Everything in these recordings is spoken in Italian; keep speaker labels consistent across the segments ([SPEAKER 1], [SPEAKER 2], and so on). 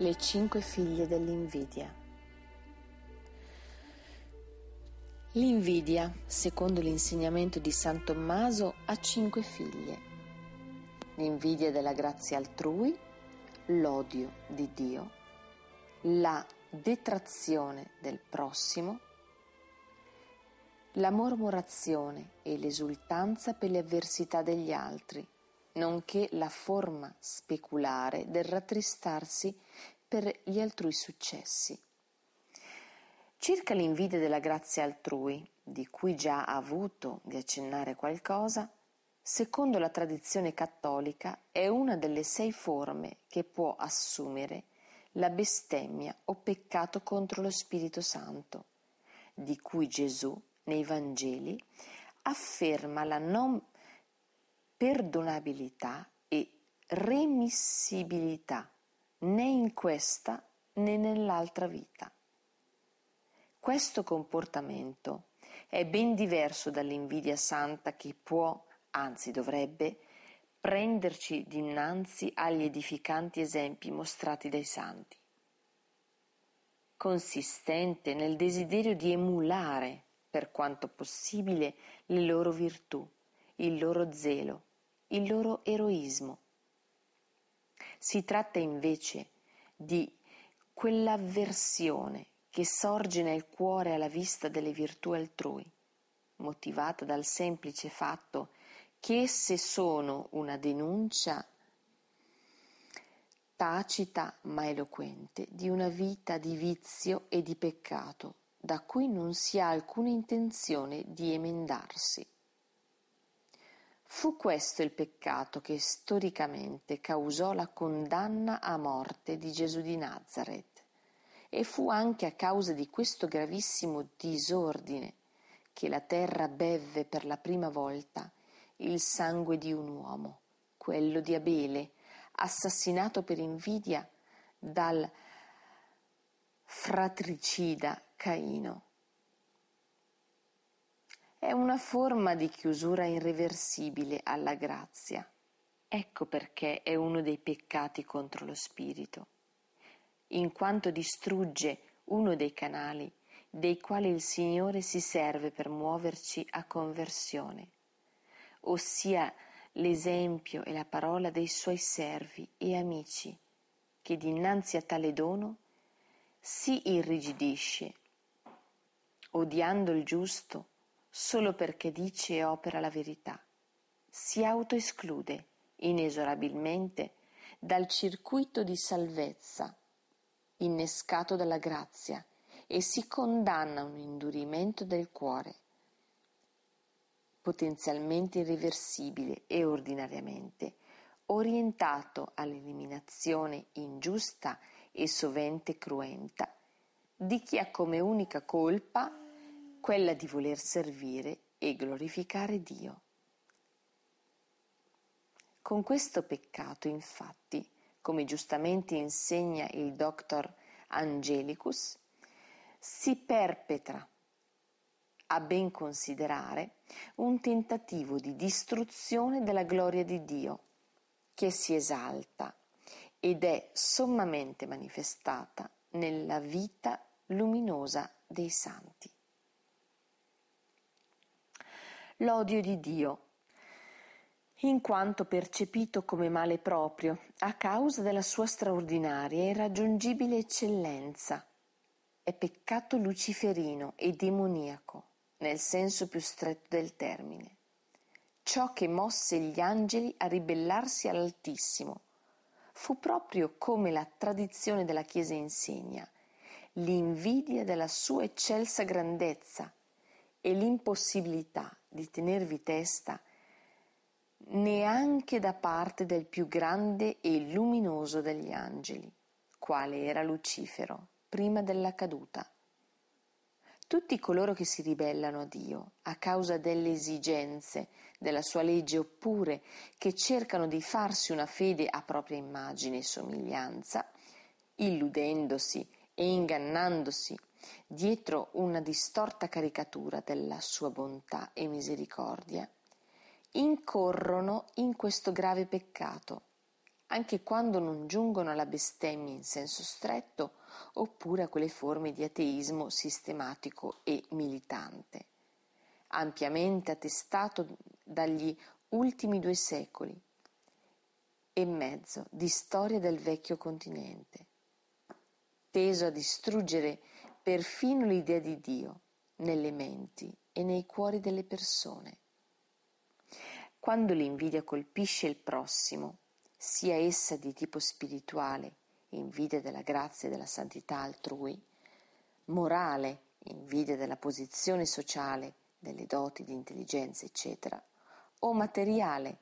[SPEAKER 1] Le cinque figlie dell'invidia. L'invidia, secondo l'insegnamento di San Tommaso, ha cinque figlie. L'invidia della grazia altrui, l'odio di Dio, la detrazione del prossimo, la mormorazione e l'esultanza per le avversità degli altri, nonché la forma speculare del rattristarsi per gli altrui successi. Circa l'invidia della grazia altrui, di cui già ha avuto di accennare qualcosa, secondo la tradizione cattolica è una delle sei forme che può assumere la bestemmia o peccato contro lo Spirito Santo, di cui Gesù nei Vangeli afferma la non perdonabilità e remissibilità né in questa né nell'altra vita. Questo comportamento è ben diverso dall'invidia santa che può, anzi dovrebbe, prenderci dinanzi agli edificanti esempi mostrati dai santi. Consistente nel desiderio di emulare, per quanto possibile, le loro virtù, il loro zelo, il loro eroismo. Si tratta invece di quell'avversione che sorge nel cuore alla vista delle virtù altrui, motivata dal semplice fatto che esse sono una denuncia tacita ma eloquente di una vita di vizio e di peccato da cui non si ha alcuna intenzione di emendarsi. Fu questo il peccato che storicamente causò la condanna a morte di Gesù di Nazareth e fu anche a causa di questo gravissimo disordine che la terra bevve per la prima volta il sangue di un uomo, quello di Abele, assassinato per invidia dal fratricida Caino. È una forma di chiusura irreversibile alla grazia. Ecco perché è uno dei peccati contro lo spirito, in quanto distrugge uno dei canali dei quali il Signore si serve per muoverci a conversione, ossia l'esempio e la parola dei suoi servi e amici, che dinanzi a tale dono si irrigidisce, odiando il giusto solo perché dice e opera la verità. Si autoesclude inesorabilmente dal circuito di salvezza innescato dalla grazia e si condanna un indurimento del cuore, potenzialmente irreversibile e ordinariamente orientato all'eliminazione ingiusta e sovente cruenta di chi ha come unica colpa quella di voler servire e glorificare Dio. Con questo peccato, infatti, come giustamente insegna il dottor Angelicus, si perpetra, a ben considerare, un tentativo di distruzione della gloria di Dio, che si esalta ed è sommamente manifestata nella vita luminosa dei santi l'odio di Dio, in quanto percepito come male proprio, a causa della sua straordinaria e irraggiungibile eccellenza. È peccato luciferino e demoniaco, nel senso più stretto del termine. Ciò che mosse gli angeli a ribellarsi all'Altissimo fu proprio come la tradizione della Chiesa insegna, l'invidia della sua eccelsa grandezza e l'impossibilità di tenervi testa neanche da parte del più grande e luminoso degli angeli, quale era Lucifero, prima della caduta. Tutti coloro che si ribellano a Dio a causa delle esigenze della sua legge oppure che cercano di farsi una fede a propria immagine e somiglianza, illudendosi e ingannandosi dietro una distorta caricatura della sua bontà e misericordia, incorrono in questo grave peccato, anche quando non giungono alla bestemmia in senso stretto oppure a quelle forme di ateismo sistematico e militante, ampiamente attestato dagli ultimi due secoli e mezzo di storia del vecchio continente, teso a distruggere perfino l'idea di Dio nelle menti e nei cuori delle persone. Quando l'invidia colpisce il prossimo, sia essa di tipo spirituale, invidia della grazia e della santità altrui, morale, invidia della posizione sociale, delle doti di intelligenza, eccetera, o materiale,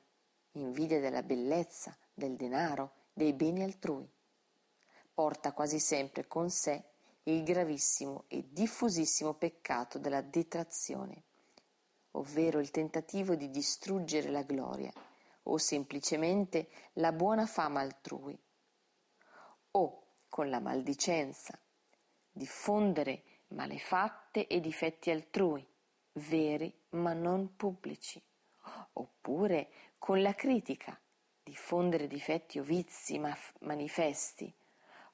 [SPEAKER 1] invidia della bellezza, del denaro, dei beni altrui. Porta quasi sempre con sé il gravissimo e diffusissimo peccato della detrazione, ovvero il tentativo di distruggere la gloria o semplicemente la buona fama altrui, o con la maldicenza, diffondere malefatte e difetti altrui, veri ma non pubblici, oppure con la critica, diffondere difetti o vizi manifesti,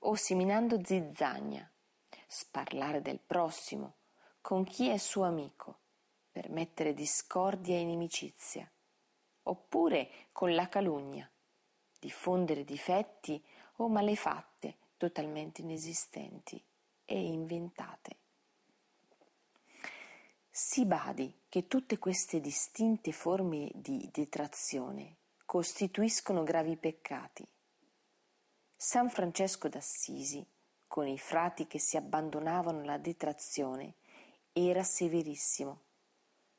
[SPEAKER 1] o seminando zizzagna, sparlare del prossimo, con chi è suo amico, per mettere discordia e inimicizia, oppure con la calunnia, diffondere difetti o malefatte totalmente inesistenti e inventate. Si badi che tutte queste distinte forme di detrazione costituiscono gravi peccati. San Francesco d'Assisi, con i frati che si abbandonavano alla detrazione, era severissimo,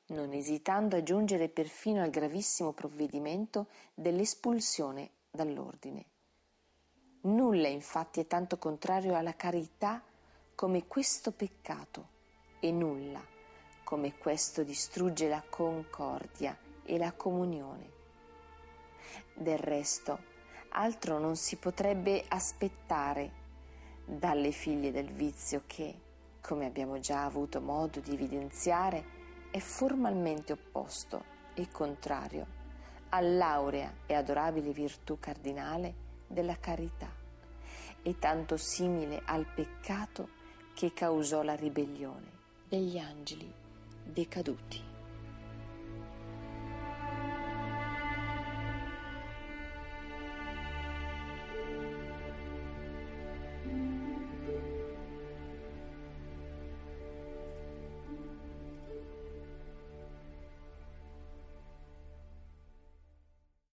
[SPEAKER 1] non esitando a giungere perfino al gravissimo provvedimento dell'espulsione dall'ordine. Nulla infatti è tanto contrario alla carità come questo peccato e nulla come questo distrugge la concordia e la comunione. Del resto, altro non si potrebbe aspettare dalle figlie del vizio che, come abbiamo già avuto modo di evidenziare, è formalmente opposto e contrario all'aurea e adorabile virtù cardinale della carità e tanto simile al peccato che causò la ribellione degli angeli decaduti.